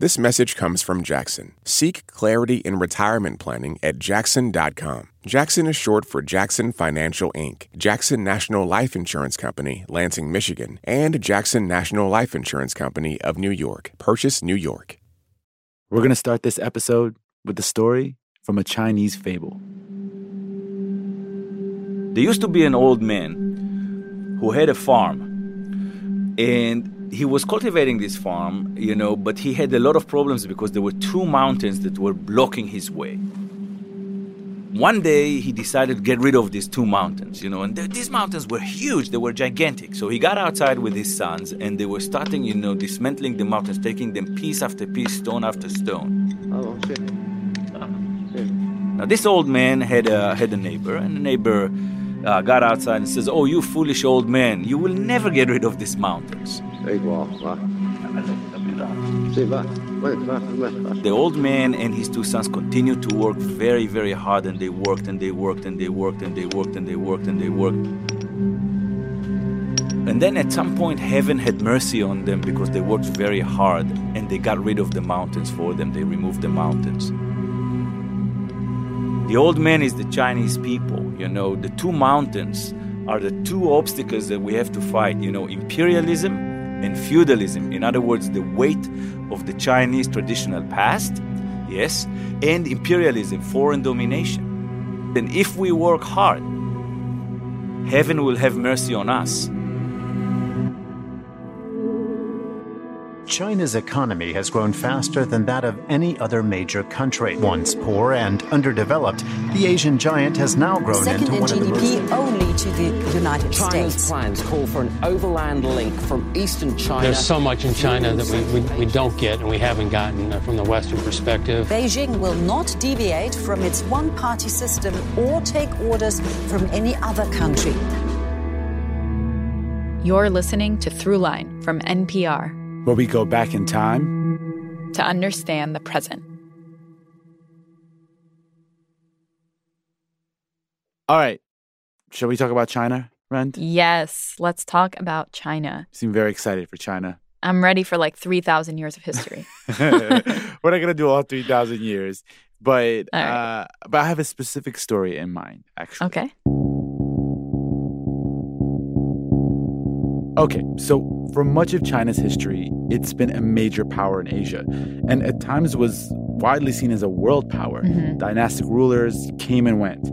This message comes from Jackson. Seek clarity in retirement planning at jackson.com. Jackson is short for Jackson Financial Inc., Jackson National Life Insurance Company, Lansing, Michigan, and Jackson National Life Insurance Company of New York, Purchase, New York. We're going to start this episode with the story from a Chinese fable. There used to be an old man who had a farm, and he was cultivating this farm, you know, but he had a lot of problems because there were two mountains that were blocking his way. One day he decided to get rid of these two mountains, you know, and th- these mountains were huge, they were gigantic. So he got outside with his sons and they were starting, you know, dismantling the mountains, taking them piece after piece, stone after stone. Oh, shit. Now, this old man had a, had a neighbor, and the neighbor uh, got outside and says, Oh, you foolish old man, you will never get rid of these mountains. The old man and his two sons continued to work very, very hard, and they worked and they worked and they worked and they worked and they worked and they worked. And then at some point, heaven had mercy on them because they worked very hard and they got rid of the mountains for them. They removed the mountains. The old man is the Chinese people. You know, the two mountains are the two obstacles that we have to fight. You know, imperialism and feudalism. In other words, the weight of the Chinese traditional past, yes, and imperialism, foreign domination. Then, if we work hard, heaven will have mercy on us. China's economy has grown faster than that of any other major country. Once poor and underdeveloped, the Asian giant has now grown Second into in one of the GDP most only to the United China's States. plans call for an overland link from eastern China. There's so much in China that we, we, we don't get and we haven't gotten uh, from the Western perspective. Beijing will not deviate from its one party system or take orders from any other country. You're listening to Throughline from NPR Where we go back in time to understand the present. All right. Shall we talk about China, Rund? Yes, let's talk about China. You seem very excited for China. I'm ready for like 3,000 years of history. We're not gonna do all three thousand years, but right. uh, but I have a specific story in mind, actually. Okay. Okay, so for much of China's history, it's been a major power in Asia, and at times was widely seen as a world power. Mhm. Dynastic rulers came and went.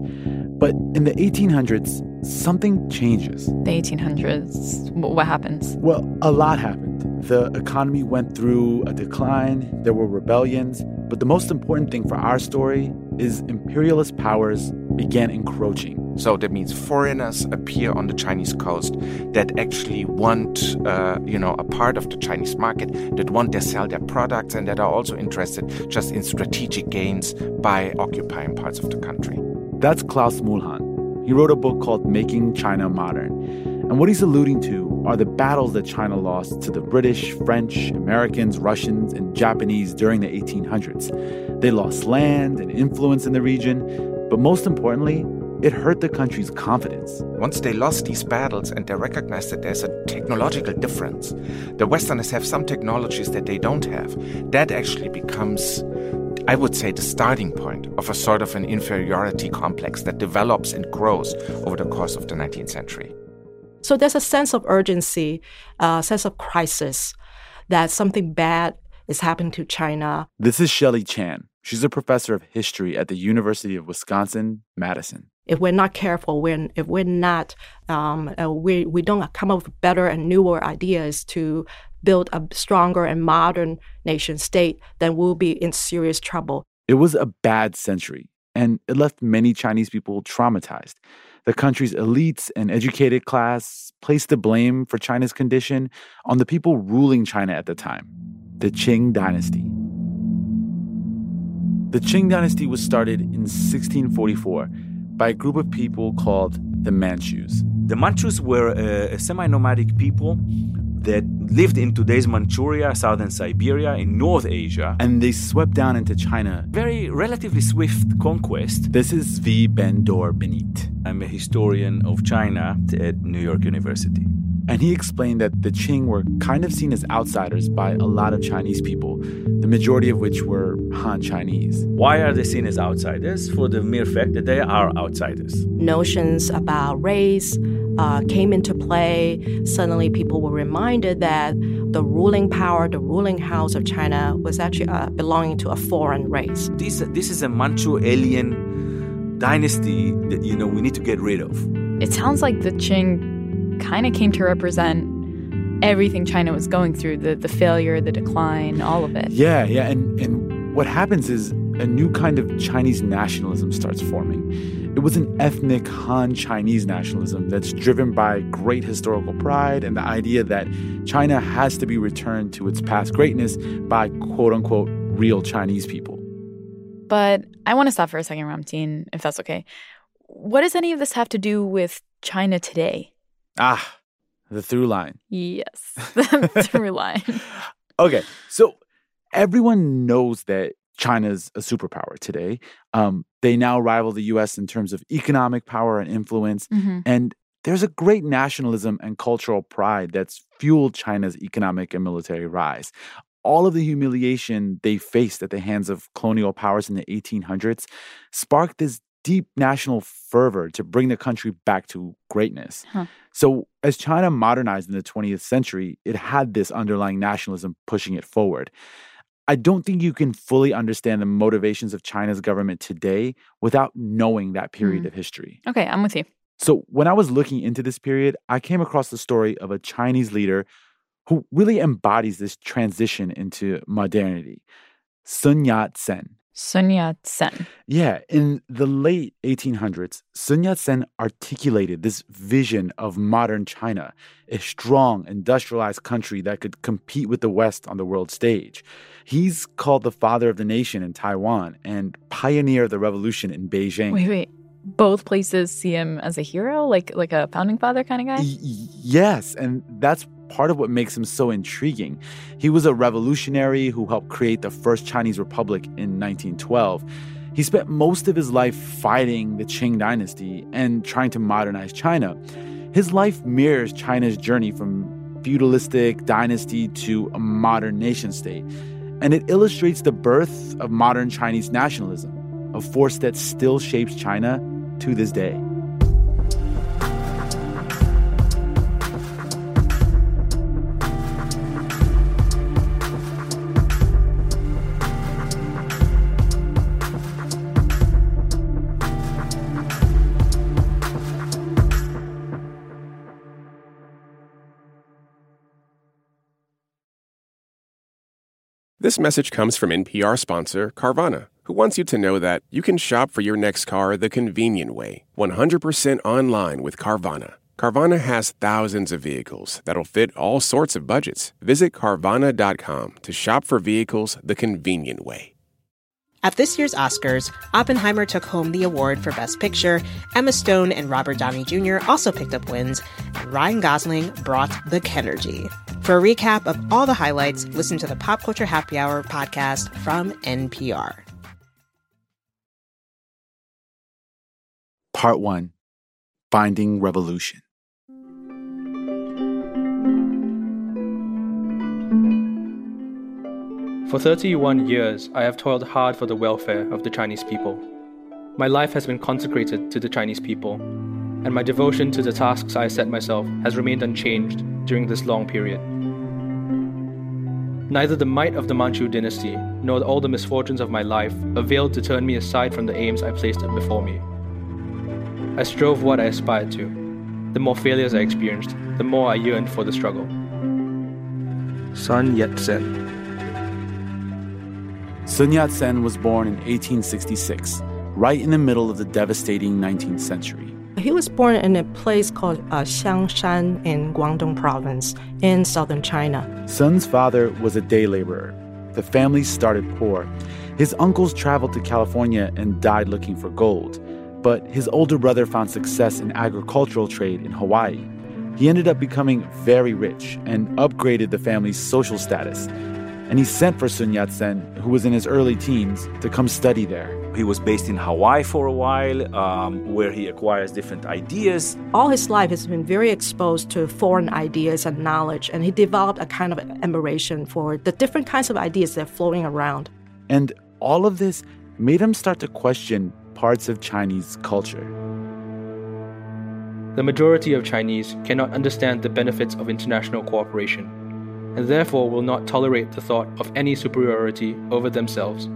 But in the 1800s, something changes. The 1800s. What happens? Well, a lot happened. The economy went through a decline, there were rebellions, but the most important thing for our story is imperialist powers began encroaching. So that means foreigners appear on the Chinese coast that actually want, uh, you know, a part of the Chinese market, that want to sell their products, and that are also interested just in strategic gains by occupying parts of the country. That's Klaus Mühlhahn. He wrote a book called Making China Modern. And what he's alluding to are the battles that China lost to the British, French, Americans, Russians, and Japanese during the 1800s. They lost land and influence in the region, but most importantly, it hurt the country's confidence. Once they lost these battles and they recognized that there's a technological difference, the Westerners have some technologies that they don't have, that actually becomes, I would say, the starting point of a sort of an inferiority complex that develops and grows over the course of the 19th century. So there's a sense of urgency, a sense of crisis that something bad is happening to China. This is Shelley Chan. She's a professor of history at the University of Wisconsin Madison. If we're not careful, when if we're not, um, uh, we we don't come up with better and newer ideas to build a stronger and modern nation state, then we'll be in serious trouble. It was a bad century, and it left many Chinese people traumatized. The country's elites and educated class placed the blame for China's condition on the people ruling China at the time, the Qing dynasty. The Qing dynasty was started in 1644 by a group of people called the Manchus. The Manchus were uh, a, a semi nomadic people that lived in today's Manchuria, southern Siberia, in North Asia. And they swept down into China. Very relatively swift conquest. This is Zvi Ben-Dor Benite. I'm a historian of China at New York University. And he explained that the Qing were kind of seen as outsiders by a lot of Chinese people, the majority of which were Han Chinese. Why are they seen as outsiders? For the mere fact that they are outsiders. Notions about race uh, came into play. Suddenly, people were reminded that the ruling power, the ruling house of China, was actually uh, belonging to a foreign race. This, this is a Manchu alien dynasty that, you know, we need to get rid of. It sounds like the Qing kind of came to represent everything China was going through the, the failure, the decline, all of it. Yeah, yeah. And, and what happens is a new kind of Chinese nationalism starts forming. It was an ethnic Han Chinese nationalism that's driven by great historical pride and the idea that China has to be returned to its past greatness by quote unquote real Chinese people. But I want to stop for a second, Ramtin, if that's okay. What does any of this have to do with China today? Ah, the through line. Yes, the through line. okay, so everyone knows that China's a superpower today. Um, they now rival the US in terms of economic power and influence. Mm-hmm. And there's a great nationalism and cultural pride that's fueled China's economic and military rise. All of the humiliation they faced at the hands of colonial powers in the 1800s sparked this deep national fervor to bring the country back to greatness. Huh. So, as China modernized in the 20th century, it had this underlying nationalism pushing it forward. I don't think you can fully understand the motivations of China's government today without knowing that period Mm. of history. Okay, I'm with you. So, when I was looking into this period, I came across the story of a Chinese leader who really embodies this transition into modernity Sun Yat sen. Sun Yat sen. Yeah, in the late 1800s, Sun Yat sen articulated this vision of modern China, a strong, industrialized country that could compete with the West on the world stage. He's called the father of the nation in Taiwan and pioneer of the revolution in Beijing. Wait, wait. Both places see him as a hero, like like a founding father kind of guy. Y- yes, and that's part of what makes him so intriguing. He was a revolutionary who helped create the first Chinese republic in 1912. He spent most of his life fighting the Qing dynasty and trying to modernize China. His life mirrors China's journey from feudalistic dynasty to a modern nation state. And it illustrates the birth of modern Chinese nationalism, a force that still shapes China to this day. This message comes from NPR sponsor Carvana, who wants you to know that you can shop for your next car the convenient way, 100% online with Carvana. Carvana has thousands of vehicles that'll fit all sorts of budgets. Visit Carvana.com to shop for vehicles the convenient way. At this year's Oscars, Oppenheimer took home the award for Best Picture. Emma Stone and Robert Downey Jr. also picked up wins, and Ryan Gosling brought the Kenergy. For a recap of all the highlights, listen to the Pop Culture Happy Hour podcast from NPR. Part 1 Finding Revolution. For 31 years, I have toiled hard for the welfare of the Chinese people. My life has been consecrated to the Chinese people, and my devotion to the tasks I set myself has remained unchanged during this long period. Neither the might of the Manchu dynasty nor all the misfortunes of my life availed to turn me aside from the aims I placed before me. I strove what I aspired to. The more failures I experienced, the more I yearned for the struggle. Sun Yat sen. Sun Yat sen was born in 1866, right in the middle of the devastating 19th century. He was born in a place called uh, Xiangshan in Guangdong province in southern China. Sun's father was a day laborer. The family started poor. His uncles traveled to California and died looking for gold. But his older brother found success in agricultural trade in Hawaii. He ended up becoming very rich and upgraded the family's social status. And he sent for Sun Yat sen, who was in his early teens, to come study there. He was based in Hawaii for a while, um, where he acquires different ideas. All his life, he's been very exposed to foreign ideas and knowledge, and he developed a kind of admiration for the different kinds of ideas that are floating around. And all of this made him start to question parts of Chinese culture. The majority of Chinese cannot understand the benefits of international cooperation, and therefore will not tolerate the thought of any superiority over themselves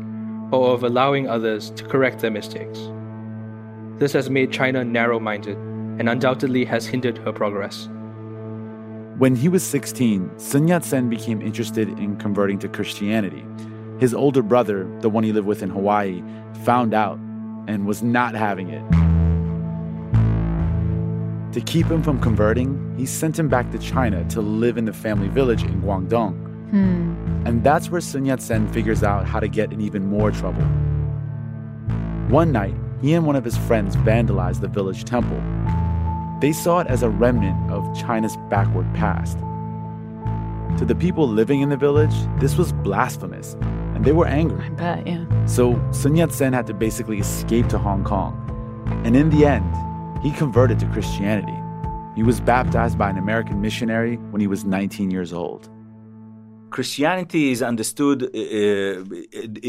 or of allowing others to correct their mistakes. This has made China narrow minded and undoubtedly has hindered her progress. When he was 16, Sun Yat sen became interested in converting to Christianity. His older brother, the one he lived with in Hawaii, found out and was not having it. To keep him from converting, he sent him back to China to live in the family village in Guangdong. Hmm. And that's where Sun Yat sen figures out how to get in even more trouble. One night, he and one of his friends vandalized the village temple. They saw it as a remnant of China's backward past. To the people living in the village, this was blasphemous, and they were angry. I bet, yeah. So Sun Yat sen had to basically escape to Hong Kong. And in the end, he converted to Christianity. He was baptized by an American missionary when he was 19 years old. Christianity is understood uh,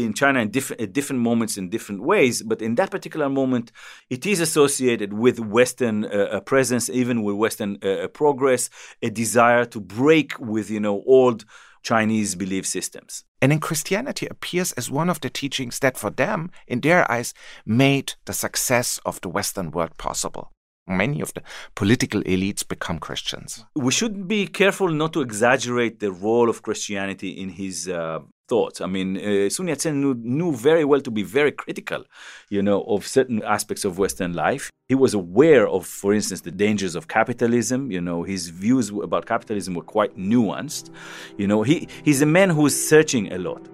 in China in different, at different moments in different ways, but in that particular moment, it is associated with Western uh, presence, even with Western uh, progress, a desire to break with you know old Chinese belief systems. And in Christianity appears as one of the teachings that for them, in their eyes, made the success of the Western world possible. Many of the political elites become Christians. We should be careful not to exaggerate the role of Christianity in his uh, thoughts. I mean, uh, Sun Yat-sen knew, knew, very well to be very critical, you know, of certain aspects of Western life. He was aware of, for instance, the dangers of capitalism. You know, his views about capitalism were quite nuanced. You know, he, he's a man who's searching a lot.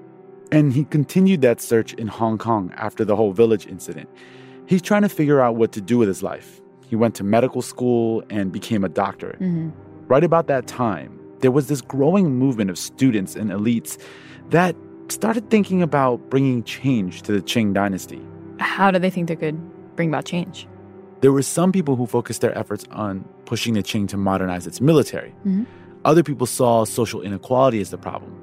And he continued that search in Hong Kong after the whole village incident. He's trying to figure out what to do with his life. He went to medical school and became a doctor. Mm-hmm. Right about that time, there was this growing movement of students and elites that started thinking about bringing change to the Qing dynasty. How do they think they could bring about change? There were some people who focused their efforts on pushing the Qing to modernize its military. Mm-hmm. Other people saw social inequality as the problem.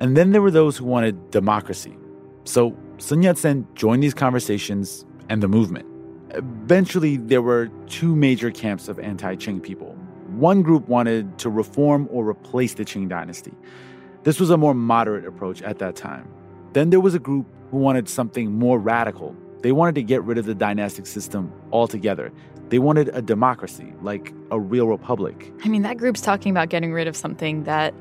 And then there were those who wanted democracy. So Sun Yat sen joined these conversations and the movement. Eventually, there were two major camps of anti Qing people. One group wanted to reform or replace the Qing dynasty. This was a more moderate approach at that time. Then there was a group who wanted something more radical. They wanted to get rid of the dynastic system altogether. They wanted a democracy, like a real republic. I mean, that group's talking about getting rid of something that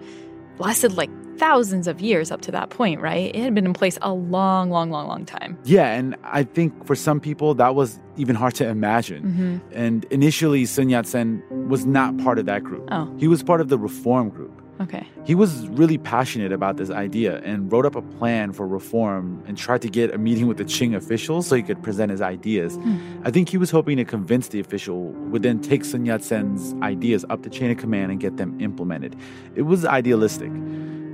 lasted like thousands of years up to that point, right? It had been in place a long, long, long, long time. Yeah, and I think for some people that was even hard to imagine. Mm-hmm. And initially, Sun Yat sen was not part of that group. Oh. He was part of the reform group. Okay. He was really passionate about this idea and wrote up a plan for reform and tried to get a meeting with the Qing officials so he could present his ideas. Hmm. I think he was hoping to convince the official would then take Sun Yat sen's ideas up the chain of command and get them implemented. It was idealistic.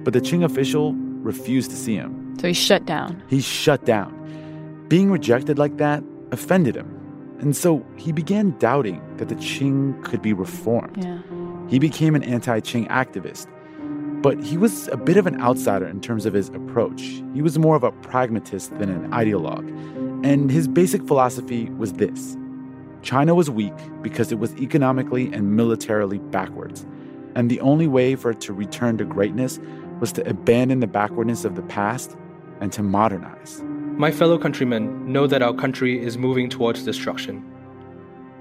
But the Qing official refused to see him. So he shut down. He shut down. Being rejected like that offended him. And so he began doubting that the Qing could be reformed. Yeah. He became an anti Qing activist. But he was a bit of an outsider in terms of his approach. He was more of a pragmatist than an ideologue. And his basic philosophy was this China was weak because it was economically and militarily backwards. And the only way for it to return to greatness was to abandon the backwardness of the past and to modernize. My fellow countrymen know that our country is moving towards destruction.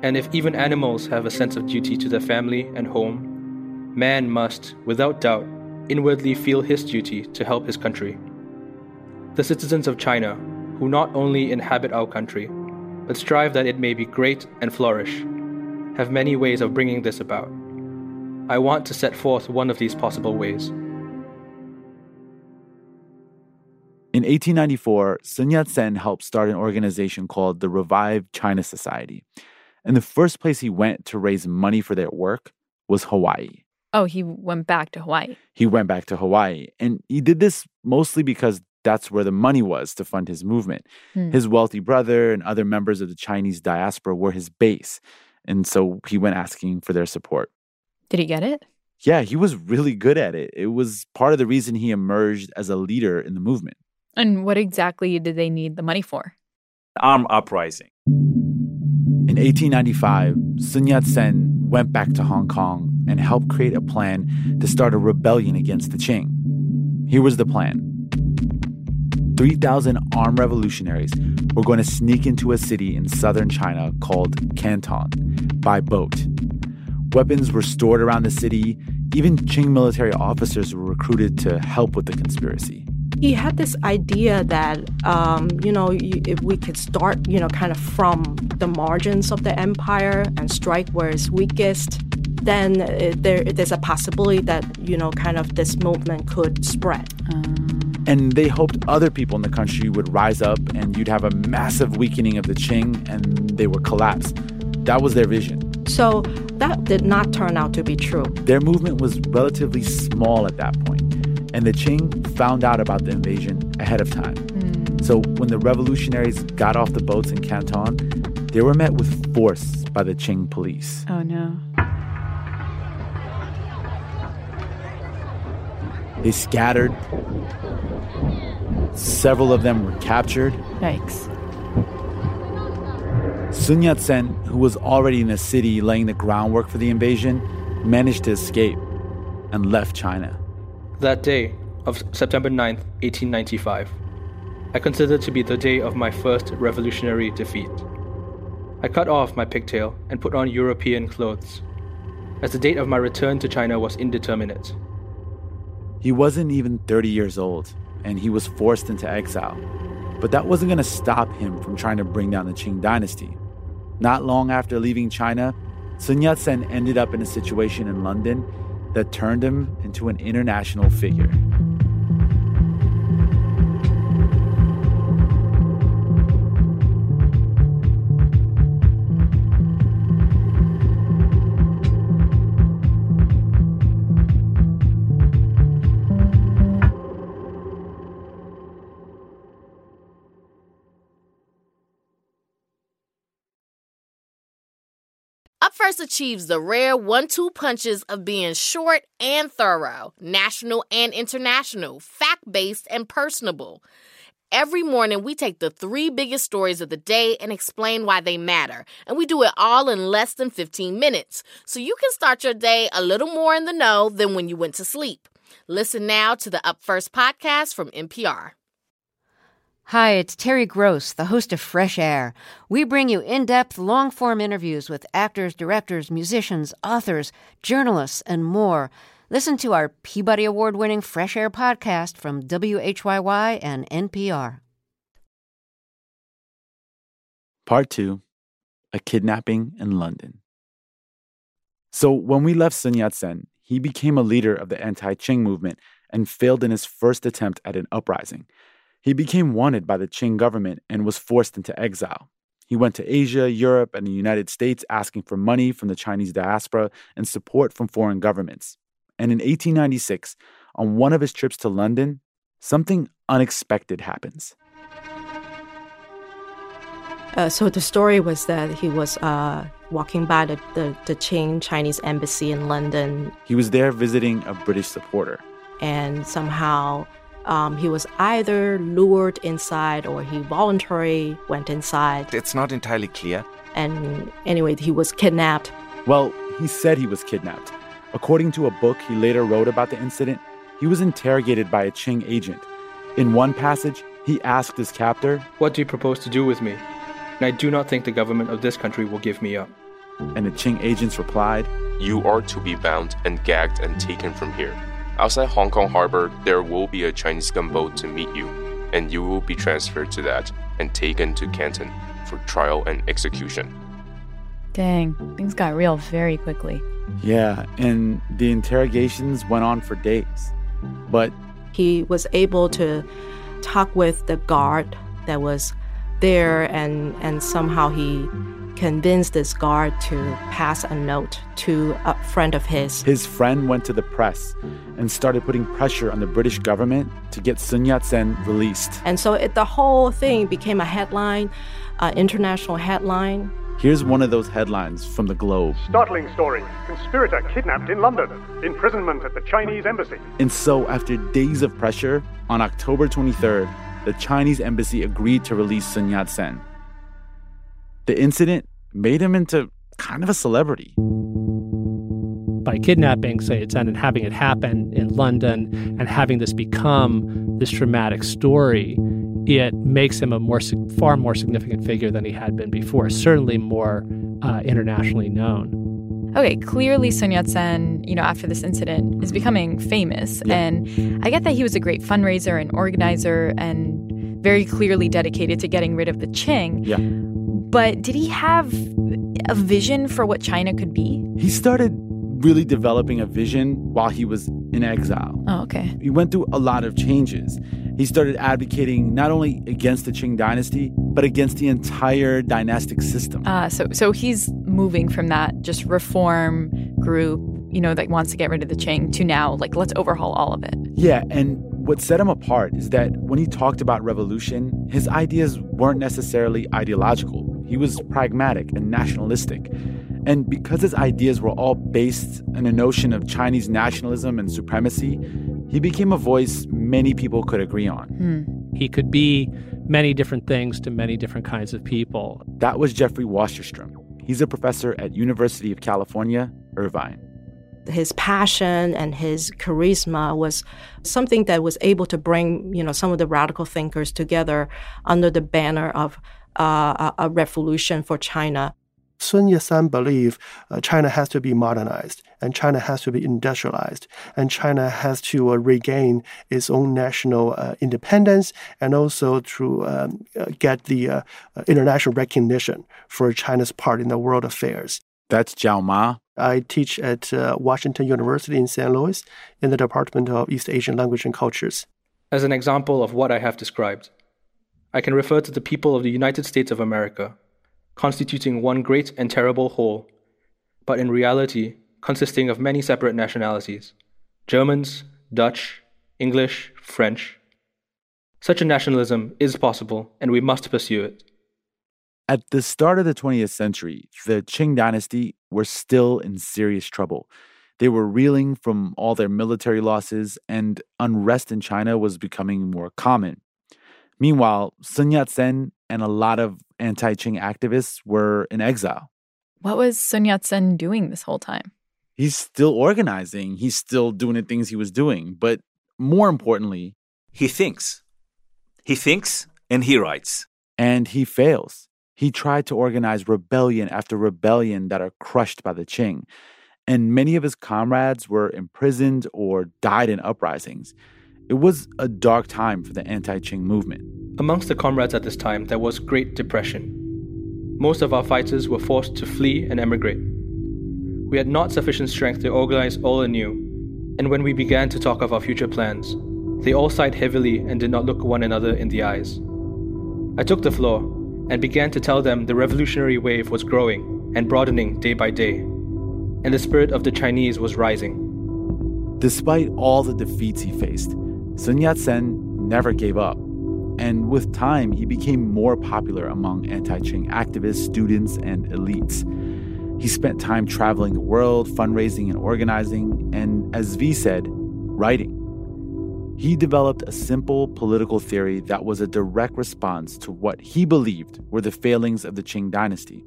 And if even animals have a sense of duty to their family and home, man must, without doubt, inwardly feel his duty to help his country. The citizens of China, who not only inhabit our country, but strive that it may be great and flourish, have many ways of bringing this about. I want to set forth one of these possible ways. In 1894, Sun Yat sen helped start an organization called the Revived China Society. And the first place he went to raise money for their work was Hawaii. Oh, he went back to Hawaii. He went back to Hawaii. And he did this mostly because that's where the money was to fund his movement. Hmm. His wealthy brother and other members of the Chinese diaspora were his base. And so he went asking for their support. Did he get it? Yeah, he was really good at it. It was part of the reason he emerged as a leader in the movement. And what exactly did they need the money for? Armed uprising. In 1895, Sun Yat sen went back to Hong Kong and helped create a plan to start a rebellion against the Qing. Here was the plan 3,000 armed revolutionaries were going to sneak into a city in southern China called Canton by boat. Weapons were stored around the city. Even Qing military officers were recruited to help with the conspiracy. He had this idea that, um, you know, if we could start, you know, kind of from the margins of the empire and strike where it's weakest, then uh, there, there's a possibility that, you know, kind of this movement could spread. And they hoped other people in the country would rise up and you'd have a massive weakening of the Qing and they would collapse. That was their vision. So that did not turn out to be true. Their movement was relatively small at that point, and the Qing found out about the invasion ahead of time. Hmm. So when the revolutionaries got off the boats in Canton, they were met with force by the Qing police. Oh no. They scattered. Several of them were captured. Yikes. Sun Yat sen, who was already in the city laying the groundwork for the invasion, managed to escape and left China. That day of September 9th, 1895, I consider to be the day of my first revolutionary defeat. I cut off my pigtail and put on European clothes, as the date of my return to China was indeterminate. He wasn't even 30 years old, and he was forced into exile. But that wasn't going to stop him from trying to bring down the Qing dynasty. Not long after leaving China, Sun Yat sen ended up in a situation in London that turned him into an international figure. First achieves the rare one two punches of being short and thorough, national and international, fact based and personable. Every morning, we take the three biggest stories of the day and explain why they matter. And we do it all in less than 15 minutes. So you can start your day a little more in the know than when you went to sleep. Listen now to the Up First podcast from NPR. Hi, it's Terry Gross, the host of Fresh Air. We bring you in depth, long form interviews with actors, directors, musicians, authors, journalists, and more. Listen to our Peabody Award winning Fresh Air podcast from WHYY and NPR. Part 2 A Kidnapping in London. So, when we left Sun Yat sen, he became a leader of the anti Qing movement and failed in his first attempt at an uprising. He became wanted by the Qing government and was forced into exile. He went to Asia, Europe, and the United States asking for money from the Chinese diaspora and support from foreign governments. And in 1896, on one of his trips to London, something unexpected happens. Uh, so the story was that he was uh, walking by the, the, the Qing Chinese embassy in London, He was there visiting a British supporter. and somehow um, he was either lured inside or he voluntarily went inside. It's not entirely clear. And anyway, he was kidnapped. Well, he said he was kidnapped. According to a book he later wrote about the incident, he was interrogated by a Qing agent. In one passage, he asked his captor, What do you propose to do with me? And I do not think the government of this country will give me up. and the Qing agents replied, You are to be bound and gagged and taken from here. Outside Hong Kong harbor, there will be a Chinese gunboat to meet you, and you will be transferred to that and taken to Canton for trial and execution. Dang, things got real very quickly. Yeah, and the interrogations went on for days. But He was able to talk with the guard that was there, and, and somehow he convinced this guard to pass a note to a friend of his. His friend went to the press and started putting pressure on the British government to get Sun Yat sen released. And so it, the whole thing became a headline, an international headline. Here's one of those headlines from the Globe. Startling story Conspirator kidnapped in London. Imprisonment at the Chinese embassy. And so, after days of pressure, on October 23rd, the Chinese embassy agreed to release Sun Yat sen. The incident made him into kind of a celebrity. By kidnapping Sun Yat sen and having it happen in London and having this become this dramatic story, it makes him a more far more significant figure than he had been before. Certainly more uh, internationally known. Okay, clearly Sun Yat sen, you know, after this incident is becoming famous. Yeah. And I get that he was a great fundraiser and organizer and very clearly dedicated to getting rid of the Qing. Yeah. But did he have a vision for what China could be? He started really developing a vision while he was in exile. Oh, okay. He went through a lot of changes. He started advocating not only against the Qing dynasty, but against the entire dynastic system. Uh, so, so he's moving from that just reform group, you know, that wants to get rid of the Qing to now, like, let's overhaul all of it. Yeah. And what set him apart is that when he talked about revolution, his ideas weren't necessarily ideological. He was pragmatic and nationalistic. And because his ideas were all based on a notion of Chinese nationalism and supremacy, he became a voice many people could agree on. Hmm. He could be many different things to many different kinds of people. That was Jeffrey Wasserstrom. He's a professor at University of California, Irvine. His passion and his charisma was something that was able to bring, you know, some of the radical thinkers together under the banner of uh, a revolution for China. Sun Yat-sen believed uh, China has to be modernized and China has to be industrialized and China has to uh, regain its own national uh, independence and also to um, uh, get the uh, uh, international recognition for China's part in the world affairs. That's Zhao Ma. I teach at Washington University in St. Louis in the Department of East Asian Language and Cultures. As an example of what I have described, I can refer to the people of the United States of America constituting one great and terrible whole, but in reality consisting of many separate nationalities Germans, Dutch, English, French. Such a nationalism is possible, and we must pursue it. At the start of the 20th century, the Qing dynasty were still in serious trouble. They were reeling from all their military losses, and unrest in China was becoming more common. Meanwhile, Sun Yat sen and a lot of anti Qing activists were in exile. What was Sun Yat sen doing this whole time? He's still organizing, he's still doing the things he was doing. But more importantly, he thinks. He thinks and he writes. And he fails. He tried to organize rebellion after rebellion that are crushed by the Qing. And many of his comrades were imprisoned or died in uprisings. It was a dark time for the anti Qing movement. Amongst the comrades at this time, there was Great Depression. Most of our fighters were forced to flee and emigrate. We had not sufficient strength to organize all anew, and when we began to talk of our future plans, they all sighed heavily and did not look one another in the eyes. I took the floor and began to tell them the revolutionary wave was growing and broadening day by day, and the spirit of the Chinese was rising. Despite all the defeats he faced, Sun Yat sen never gave up. And with time, he became more popular among anti Qing activists, students, and elites. He spent time traveling the world, fundraising and organizing, and as Zvi said, writing. He developed a simple political theory that was a direct response to what he believed were the failings of the Qing dynasty.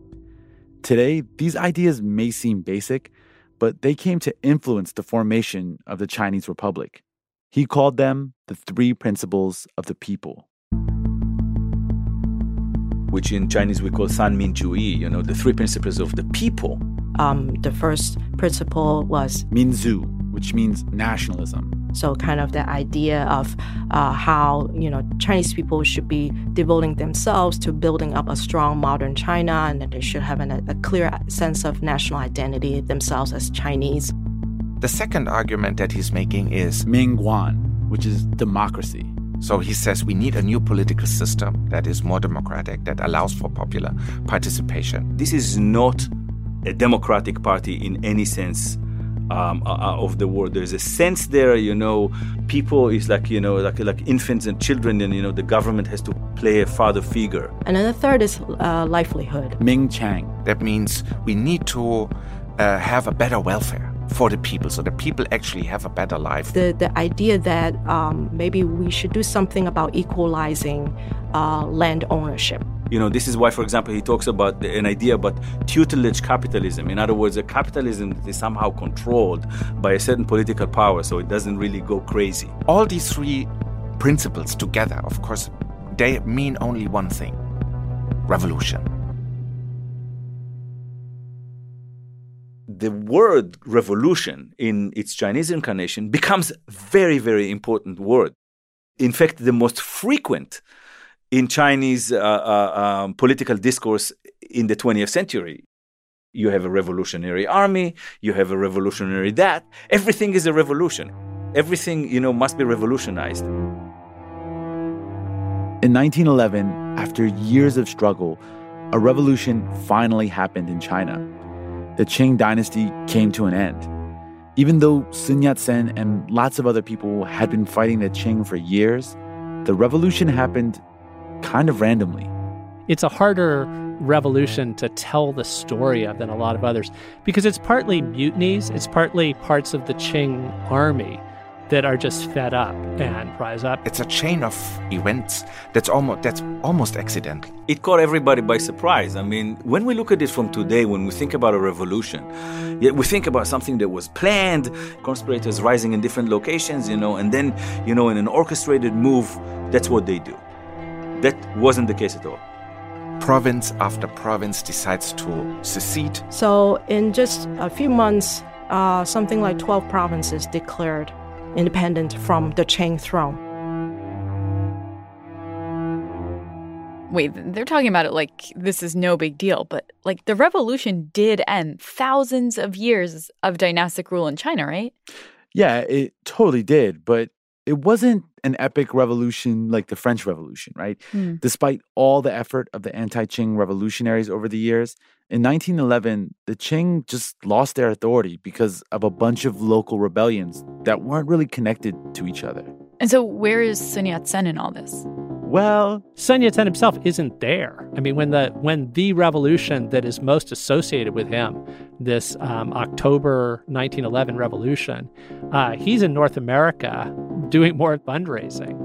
Today, these ideas may seem basic, but they came to influence the formation of the Chinese Republic. He called them the three principles of the people. Which in Chinese we call San Min Zhu Yi, you know, the three principles of the people. Um, the first principle was Minzu, which means nationalism. So, kind of the idea of uh, how you know Chinese people should be devoting themselves to building up a strong modern China, and that they should have an, a clear sense of national identity themselves as Chinese. The second argument that he's making is Minquan, which is democracy. So he says we need a new political system that is more democratic, that allows for popular participation. This is not a democratic party in any sense um, uh, uh, of the word. There's a sense there, you know, people is like, you know, like like infants and children, and you know, the government has to play a father figure. And then the third is uh, livelihood. Minsheng. That means we need to uh, have a better welfare for the people so the people actually have a better life. The, the idea that um, maybe we should do something about equalizing uh, land ownership. You know, this is why, for example, he talks about an idea about tutelage capitalism. In other words, a capitalism that is somehow controlled by a certain political power, so it doesn't really go crazy. All these three principles together, of course, they mean only one thing revolution. The word revolution in its Chinese incarnation becomes very, very important word. In fact, the most frequent in Chinese uh, uh, um, political discourse in the 20th century. You have a revolutionary army, you have a revolutionary that. Everything is a revolution. Everything, you know, must be revolutionized. In 1911, after years of struggle, a revolution finally happened in China the Qing dynasty came to an end. Even though Sun Yat sen and lots of other people had been fighting the Qing for years, the revolution happened kind of randomly. It's a harder revolution to tell the story of than a lot of others because it's partly mutinies, it's partly parts of the Qing army that are just fed up and rise up. It's a chain of events that's almost that's almost accidental. It caught everybody by surprise. I mean, when we look at it from today, when we think about a revolution, we think about something that was planned, conspirators rising in different locations, you know, and then, you know, in an orchestrated move, that's what they do. That wasn't the case at all province after province decides to secede. So, in just a few months, uh, something like 12 provinces declared independent from the Qing throne. Wait, they're talking about it like this is no big deal, but like the revolution did end thousands of years of dynastic rule in China, right? Yeah, it totally did, but it wasn't an epic revolution like the French Revolution, right? Mm. Despite all the effort of the anti Qing revolutionaries over the years, in 1911, the Qing just lost their authority because of a bunch of local rebellions that weren't really connected to each other. And so, where is Sun Yat sen in all this? Well, Sun Yat sen himself isn't there. I mean, when the when the revolution that is most associated with him, this um, October 1911 revolution, uh, he's in North America doing more fundraising.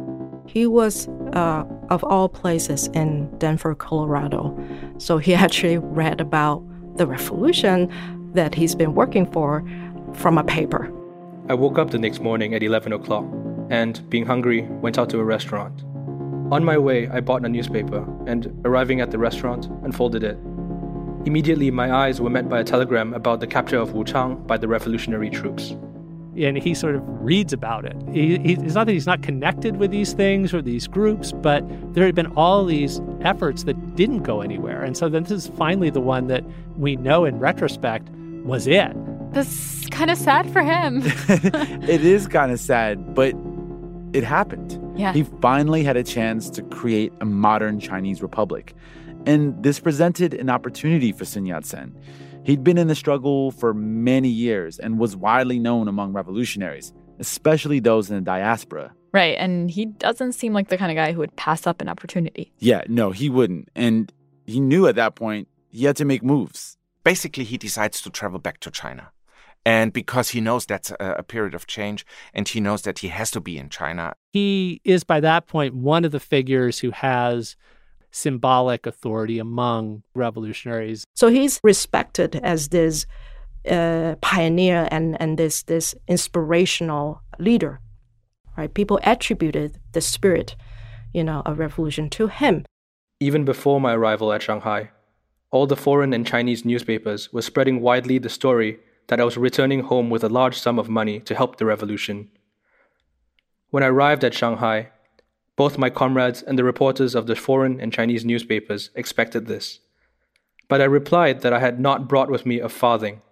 He was, uh, of all places, in Denver, Colorado. So he actually read about the revolution that he's been working for from a paper. I woke up the next morning at 11 o'clock and, being hungry, went out to a restaurant. On my way, I bought a newspaper and, arriving at the restaurant, unfolded it. Immediately, my eyes were met by a telegram about the capture of Wuchang by the revolutionary troops and he sort of reads about it. He, he, it's not that he's not connected with these things or these groups, but there had been all these efforts that didn't go anywhere. And so then this is finally the one that we know in retrospect was it. That's kind of sad for him. it is kind of sad, but it happened. Yeah. He finally had a chance to create a modern Chinese republic. And this presented an opportunity for Sun Yat sen. He'd been in the struggle for many years and was widely known among revolutionaries, especially those in the diaspora. Right, and he doesn't seem like the kind of guy who would pass up an opportunity. Yeah, no, he wouldn't. And he knew at that point he had to make moves. Basically, he decides to travel back to China. And because he knows that's a, a, period of change and he knows that he has to be in China. He is, by that point, one of the figures who has symbolic authority among revolutionaries. So he's respected as this uh, pioneer and, and this, this inspirational leader. Right? People attributed the spirit, you know, of revolution to him. Even before my arrival at Shanghai, all the foreign and Chinese newspapers were spreading widely the story that I was returning home with a large sum of money to help the revolution. When I arrived at Shanghai, both my comrades and the reporters of the foreign and Chinese newspapers expected this. But I replied that I had not brought with me a farthing,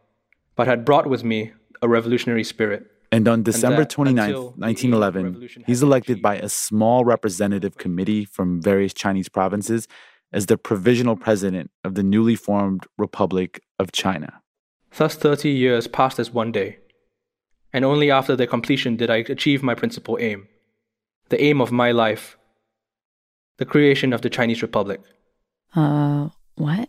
but had brought with me a revolutionary spirit. And on December that 29th, 1911, he's elected by a small representative committee from various Chinese provinces as the provisional president of the newly formed Republic of China. Thus, 30 years passed as one day, and only after their completion did I achieve my principal aim the aim of my life the creation of the Chinese Republic. Uh, what?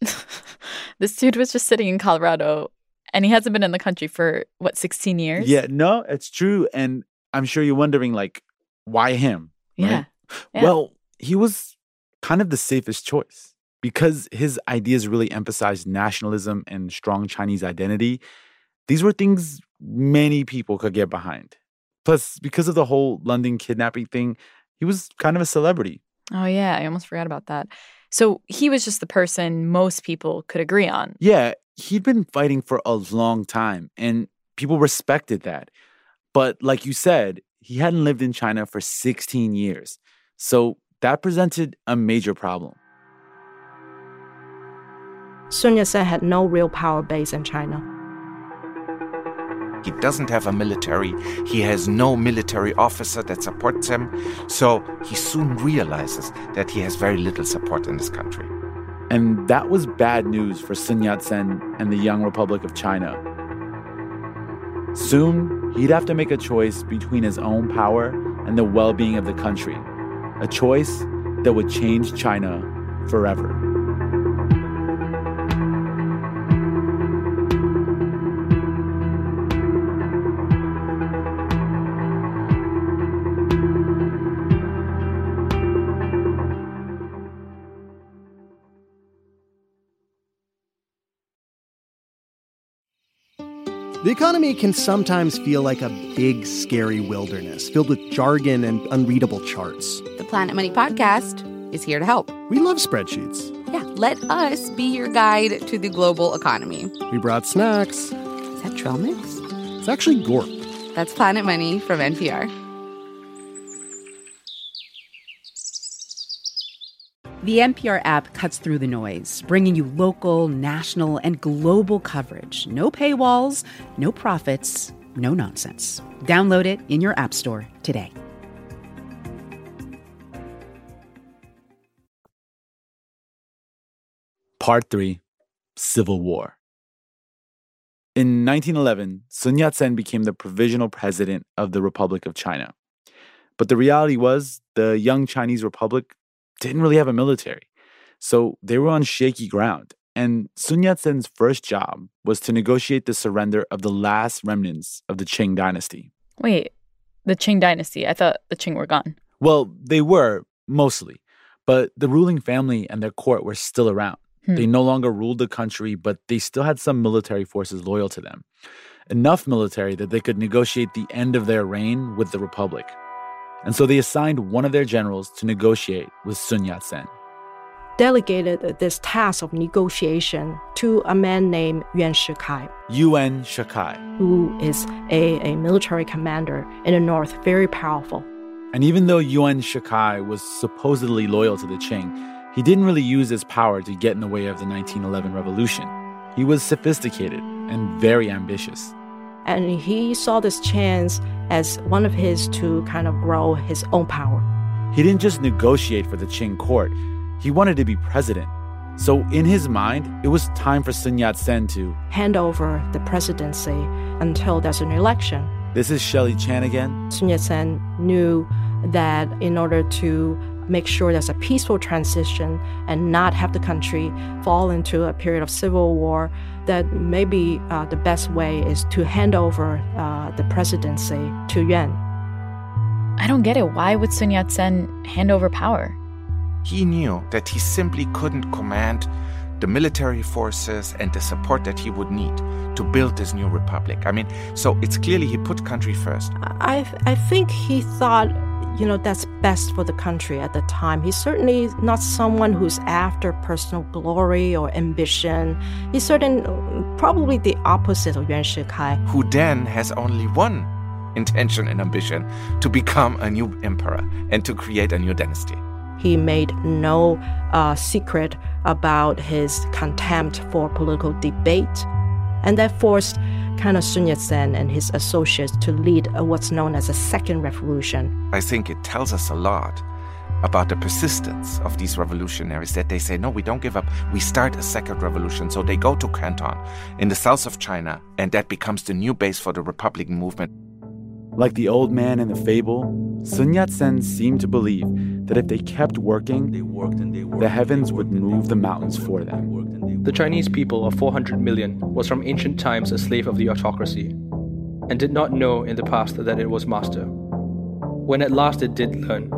this dude was just sitting in Colorado and he hasn't been in the country for what, 16 years? Yeah, no, it's true. And I'm sure you're wondering, like, why him? Yeah. right? Yeah. Well, he was kind of the safest choice because his ideas really emphasized nationalism and strong Chinese identity. These were things many people could get behind. Plus, because of the whole London kidnapping thing, he was kind of a celebrity. Oh, yeah. I almost forgot about that. So he was just the person most people could agree on. Yeah, he'd been fighting for a long time and people respected that. But like you said, he hadn't lived in China for 16 years. So that presented a major problem. Sun Yat-sen had no real power base in China. He doesn't have a military. He has no military officer that supports him. So he soon realizes that he has very little support in this country. And that was bad news for Sun Yat sen and the young Republic of China. Soon, he'd have to make a choice between his own power and the well being of the country, a choice that would change China forever. The economy can sometimes feel like a big, scary wilderness filled with jargon and unreadable charts. The Planet Money podcast is here to help. We love spreadsheets. Yeah, let us be your guide to the global economy. We brought snacks. Is that trail mix? It's actually Gorp. That's Planet Money from NPR. The NPR app cuts through the noise, bringing you local, national, and global coverage. No paywalls, no profits, no nonsense. Download it in your App Store today. Part 3 Civil War. In 1911, Sun Yat sen became the provisional president of the Republic of China. But the reality was, the young Chinese Republic didn't really have a military. So they were on shaky ground. And Sun Yat sen's first job was to negotiate the surrender of the last remnants of the Qing dynasty. Wait, the Qing dynasty. I thought the Qing were gone. Well, they were, mostly. But the ruling family and their court were still around. Hmm. They no longer ruled the country, but they still had some military forces loyal to them. Enough military that they could negotiate the end of their reign with the Republic. And so they assigned one of their generals to negotiate with Sun Yat sen. Delegated this task of negotiation to a man named Yuan Shikai, Yuan Shikai. who is a, a military commander in the north, very powerful. And even though Yuan Shikai was supposedly loyal to the Qing, he didn't really use his power to get in the way of the 1911 revolution. He was sophisticated and very ambitious. And he saw this chance as one of his to kind of grow his own power. He didn't just negotiate for the Qing court, he wanted to be president. So, in his mind, it was time for Sun Yat sen to. Hand over the presidency until there's an election. This is Shelly Chan again. Sun Yat sen knew that in order to make sure there's a peaceful transition and not have the country fall into a period of civil war, that maybe uh, the best way is to hand over uh, the presidency to Yuan. I don't get it. Why would Sun Yat sen hand over power? He knew that he simply couldn't command the military forces and the support that he would need to build this new republic. I mean, so it's clearly he put country first. I, I think he thought, you know, that's best for the country at the time. He's certainly not someone who's after personal glory or ambition. He's certain, probably the opposite of Yuan Shikai. Who then has only one intention and ambition to become a new emperor and to create a new dynasty. He made no uh, secret about his contempt for political debate. And that forced Sun Yat-sen and his associates to lead what's known as a second revolution. I think it tells us a lot about the persistence of these revolutionaries that they say, no, we don't give up. We start a second revolution. So they go to Canton in the south of China, and that becomes the new base for the Republican movement. Like the old man in the fable, Sun Yat sen seemed to believe that if they kept working, they worked and they worked, the heavens would move the mountains for them. The Chinese people of 400 million was from ancient times a slave of the autocracy and did not know in the past that it was master. When at last it did learn,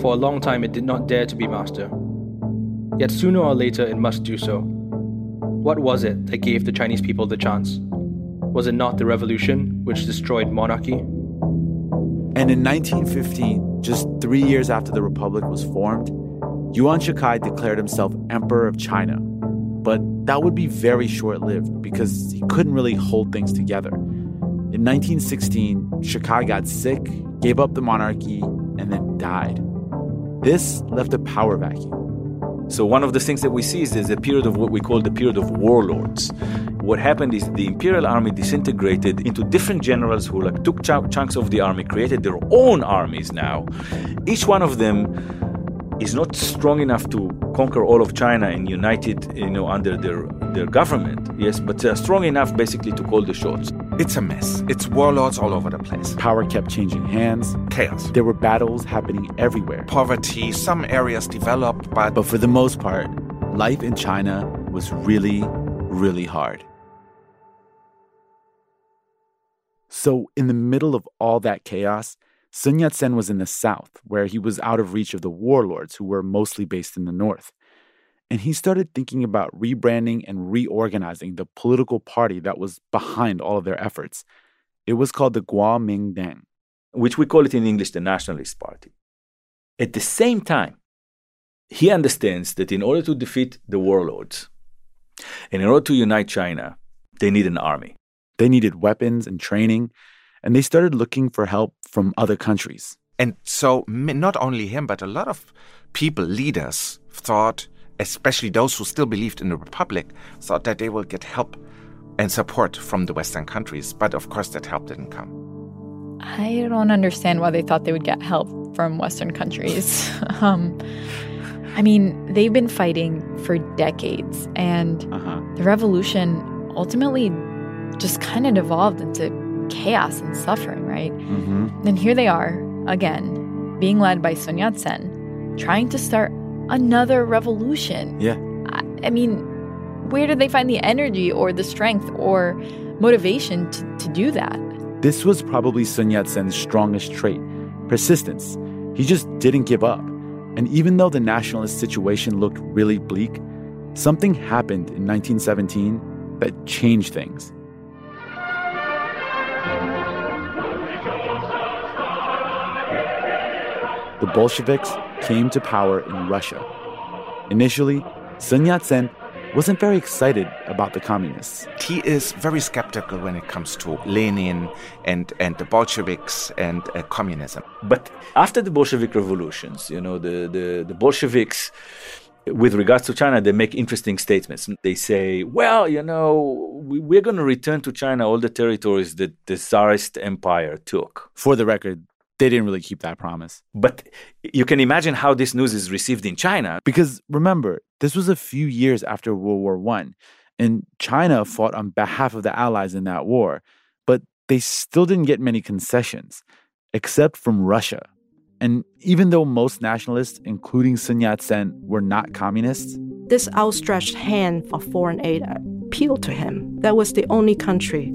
for a long time it did not dare to be master. Yet sooner or later it must do so. What was it that gave the Chinese people the chance? Was it not the revolution which destroyed monarchy? And in 1915, just three years after the republic was formed, Yuan Shikai declared himself Emperor of China. But that would be very short lived because he couldn't really hold things together. In 1916, Shikai got sick, gave up the monarchy, and then died. This left a power vacuum. So one of the things that we see is there's a period of what we call the period of warlords. What happened is the imperial army disintegrated into different generals who like took ch- chunks of the army, created their own armies now. Each one of them is not strong enough to conquer all of China and unite it, you know, under their their government. Yes, but they're strong enough basically to call the shots. It's a mess. It's warlords all over the place. Power kept changing hands. Chaos. There were battles happening everywhere. Poverty. Some areas developed, but but for the most part, life in China was really, really hard. So, in the middle of all that chaos, Sun Yat sen was in the south, where he was out of reach of the warlords who were mostly based in the north. And he started thinking about rebranding and reorganizing the political party that was behind all of their efforts. It was called the Kuomintang, which we call it in English the Nationalist Party. At the same time, he understands that in order to defeat the warlords and in order to unite China, they need an army. They needed weapons and training, and they started looking for help from other countries. And so, not only him, but a lot of people, leaders, thought, especially those who still believed in the Republic, thought that they will get help and support from the Western countries. But of course, that help didn't come. I don't understand why they thought they would get help from Western countries. um, I mean, they've been fighting for decades, and uh-huh. the revolution ultimately just kind of devolved into chaos and suffering, right? Mm-hmm. And here they are again, being led by Sun Yat sen, trying to start another revolution. Yeah. I, I, mean, where did they find the energy or the strength or motivation to, to do that? This was probably Sun Yat sen's strongest trait persistence. He just didn't give up. And even though the nationalist situation looked really bleak, something happened in 1917 that changed things. The Bolsheviks came to power in Russia. Initially, Sun Yat sen wasn't very excited about the communists. He is very skeptical when it comes to Lenin and, and the Bolsheviks and uh, communism. But after the Bolshevik revolutions, you know, the, the, the Bolsheviks with regards to China, they make interesting statements. They say, well, you know, we, are going to return to China all the territories that the Tsarist Empire took. For the record, they didn't really keep that promise. But you can imagine how this news is received in China. Because remember, this was a few years after World War I, and China fought on behalf of the Allies in that war, but they still didn't get many concessions, except from Russia. And even though most nationalists, including Sun Yat sen, were not communists, this outstretched hand of foreign aid appealed to him. That was the only country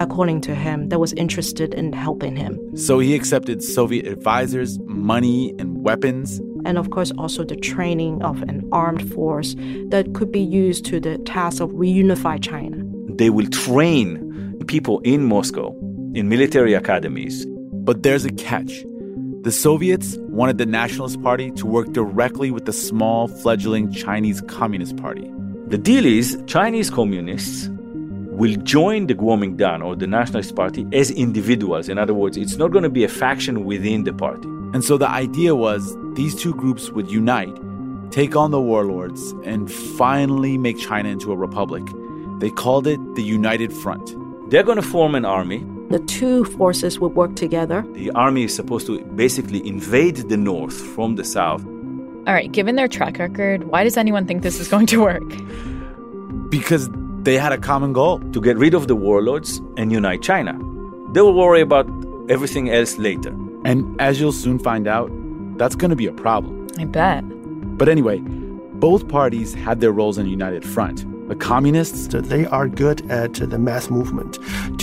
according to him, that was interested in helping him. So he accepted Soviet advisors, money, and weapons. And of course, also the training of an armed force that could be used to the task of reunify China. They will train people in Moscow in military academies. But there's a catch. The Soviets wanted the Nationalist Party to work directly with the small, fledgling Chinese Communist Party. The deal is Chinese communists will join the Kuomintang or the Nationalist Party as individuals. In other words, it's not going to be a faction within the party. And so the idea was these two groups would unite, take on the warlords, and finally make China into a republic. They called it the United Front. They're going to form an army. The two forces will work together. The army is supposed to basically invade the north from the south. All right, given their track record, why does anyone think this is going to work? Because they had a common goal to get rid of the warlords and unite China. They will worry about everything else later. And as you'll soon find out, that's going to be a problem. I bet. But anyway, both parties had their roles in the united front. The communists, they are good at the mass movement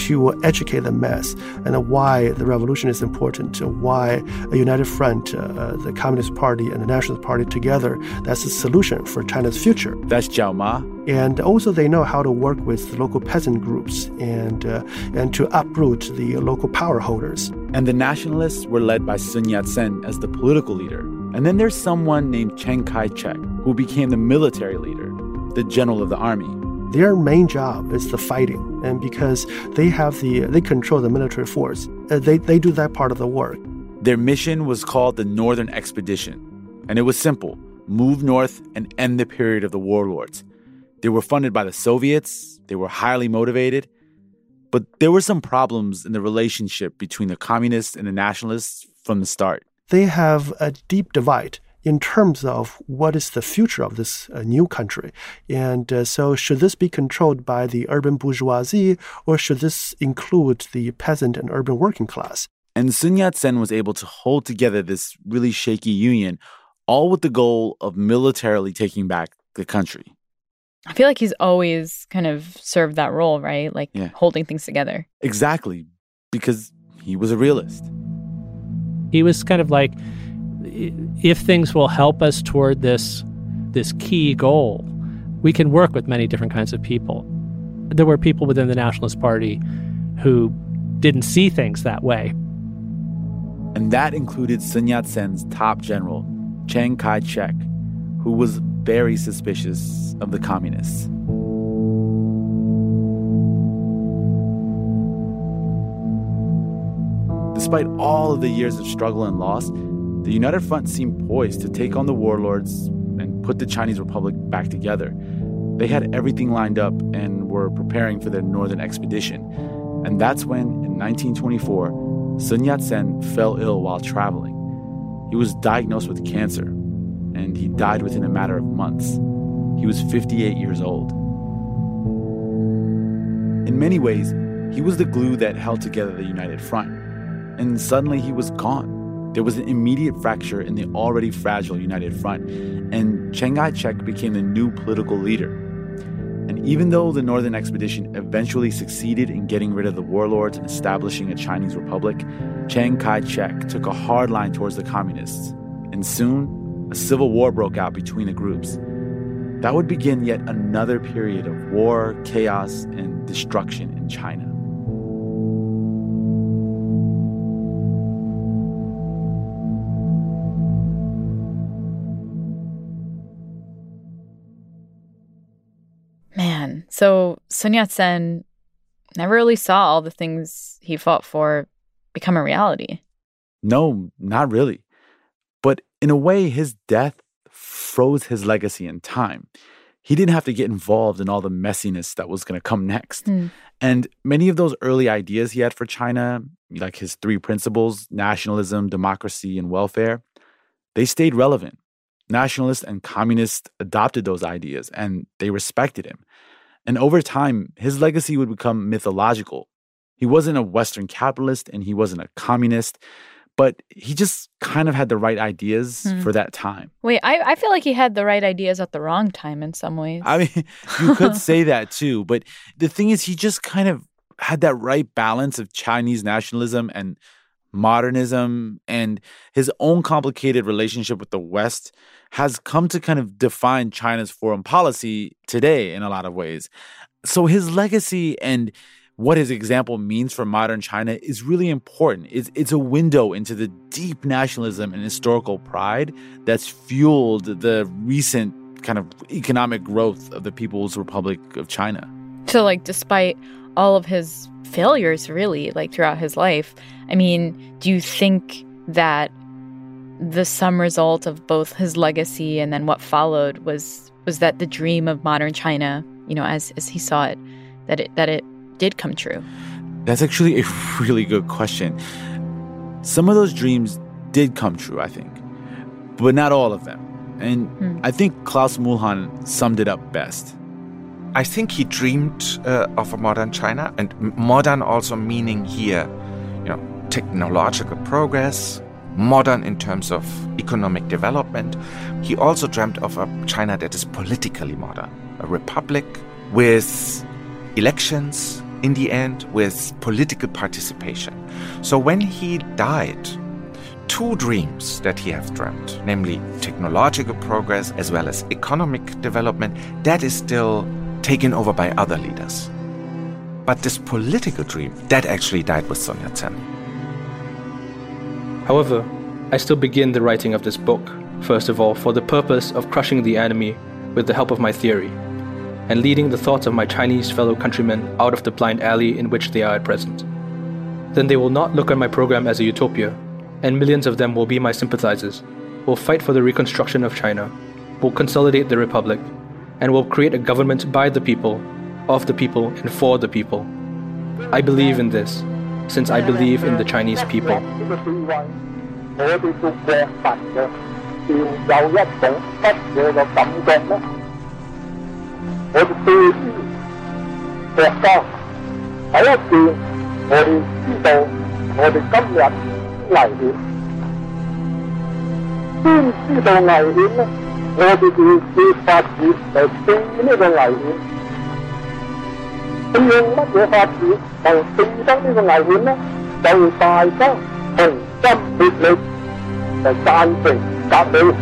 to educate the mass and why the revolution is important, why a united front, uh, the Communist Party and the Nationalist Party together, that's the solution for China's future. That's Jiao Ma. And also they know how to work with local peasant groups and, uh, and to uproot the local power holders. And the nationalists were led by Sun Yat-sen as the political leader. And then there's someone named Chiang Kai-shek, who became the military leader the general of the army. Their main job is the fighting, and because they have the they control the military force, uh, they they do that part of the work. Their mission was called the Northern Expedition, and it was simple: move north and end the period of the warlords. They were funded by the Soviets. They were highly motivated, but there were some problems in the relationship between the communists and the nationalists from the start. They have a deep divide in terms of what is the future of this uh, new country. And uh, so, should this be controlled by the urban bourgeoisie, or should this include the peasant and urban working class? And Sun Yat sen was able to hold together this really shaky union, all with the goal of militarily taking back the country. I feel like he's always kind of served that role, right? Like yeah. holding things together. Exactly, because he was a realist. He was kind of like if things will help us toward this this key goal, we can work with many different kinds of people. There were people within the Nationalist Party who didn't see things that way. And that included Sun Yat sen's top general, Chiang Kai shek, who was very suspicious of the communists. Despite all of the years of struggle and loss, the United Front seemed poised to take on the warlords and put the Chinese Republic back together. They had everything lined up and were preparing for their northern expedition. And that's when, in 1924, Sun Yat sen fell ill while traveling. He was diagnosed with cancer, and he died within a matter of months. He was 58 years old. In many ways, he was the glue that held together the United Front. And suddenly he was gone. There was an immediate fracture in the already fragile United Front, and Chiang Kai shek became the new political leader. And even though the Northern Expedition eventually succeeded in getting rid of the warlords and establishing a Chinese republic, Chiang Kai shek took a hard line towards the communists. And soon, a civil war broke out between the groups. That would begin yet another period of war, chaos, and destruction in China. Man, so Sun Yat sen never really saw all the things he fought for become a reality. No, not really. In a way, his death froze his legacy in time. He didn't have to get involved in all the messiness that was going to come next. Mm. And many of those early ideas he had for China, like his three principles nationalism, democracy, and welfare they stayed relevant. Nationalists and communists adopted those ideas and they respected him. And over time, his legacy would become mythological. He wasn't a Western capitalist and he wasn't a communist, but he just kind of had the right ideas hmm. for that time. Wait, I, I feel like he had the right ideas at the wrong time in some ways. I mean, you could say that too, but the thing is, he just kind of had that right balance of Chinese nationalism and modernism and his own complicated relationship with the West has come to kind of define China's foreign policy today in a lot of ways. So his legacy and what his example means for modern China is really important. It's, it's a window into the deep nationalism and historical pride that's fueled the recent kind of economic growth of the People's Republic of China. So, like, despite all of his failures, really, like throughout his life, I mean, do you think that the sum result of both his legacy and then what followed was was that the dream of modern China, you know, as as he saw it, that it that it did come true? That's actually a really good question. Some of those dreams did come true, I think, but not all of them. And hmm. I think Klaus Mühlhahn summed it up best. I think he dreamed uh, of a modern China, and modern also meaning here, you know, technological progress, modern in terms of economic development. He also dreamt of a China that is politically modern, a republic with elections in the end, with political participation. So when he died, two dreams that he had dreamt, namely technological progress as well as economic development, that is still taken over by other leaders. But this political dream, that actually died with Sun Yat-sen. However, I still begin the writing of this book, first of all, for the purpose of crushing the enemy with the help of my theory, and leading the thoughts of my Chinese fellow countrymen out of the blind alley in which they are at present. Then they will not look on my program as a utopia, and millions of them will be my sympathizers, will fight for the reconstruction of China, will consolidate the republic, and will create a government by the people, of the people, and for the people. I believe in this, since I believe in the Chinese people. một từ thuộc con phải là từ ngồi đi tổ ngồi được công nhận lại đến tin đi tổ lại đến ngồi được đi đi phát triển để tin đi tổ lại đến. Tin nhưng mắt để phát triển bằng tin trong đi tổ lại đến đầu tài có phần trăm biệt lực để cho anh chị cảm ơn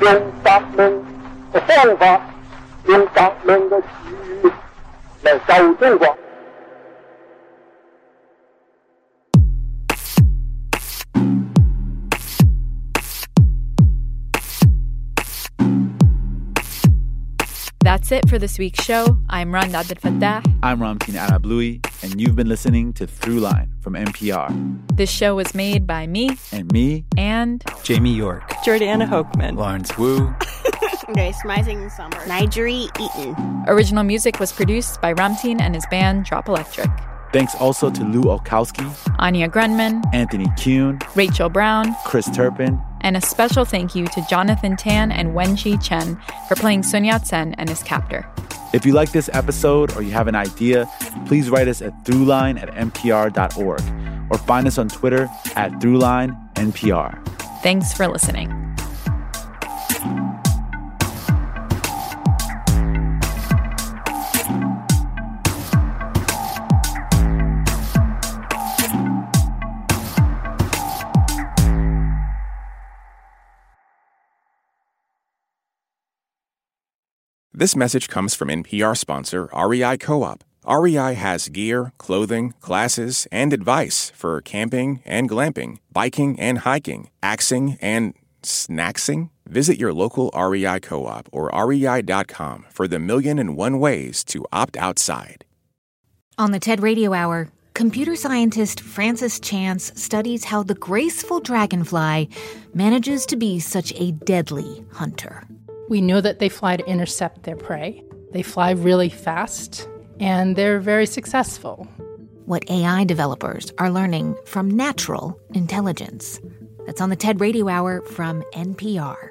Dùng tạm mình để phong pháp What is That's it for this week's show. I'm Rund Abdelfatah. I'm Ramtin Arablouei, and you've been listening to Throughline from NPR. This show was made by me. And me. And Jamie York. Jordana Hochman. Lawrence Wu. Grace Rising Summer. Nigeri Eaton. Original music was produced by Ramtin and his band Drop Electric. Thanks also to Lou Olkowski, Anya Grundmann, Anthony Kuhn, Rachel Brown, Chris Turpin, and a special thank you to Jonathan Tan and Wenqi Chen for playing Sun Yat-sen and his captor. If you like this episode or you have an idea, please write us at throughline at npr.org or find us on Twitter at throughlinenpr. Thanks for listening. This message comes from NPR sponsor REI Co op. REI has gear, clothing, classes, and advice for camping and glamping, biking and hiking, axing and snacksing. Visit your local REI co op or rei.com for the million and one ways to opt outside. On the TED Radio Hour, computer scientist Frances Chance studies how the graceful dragonfly manages to be such a deadly hunter. We know that they fly to intercept their prey. They fly really fast, and they're very successful. What AI developers are learning from natural intelligence. That's on the TED Radio Hour from NPR.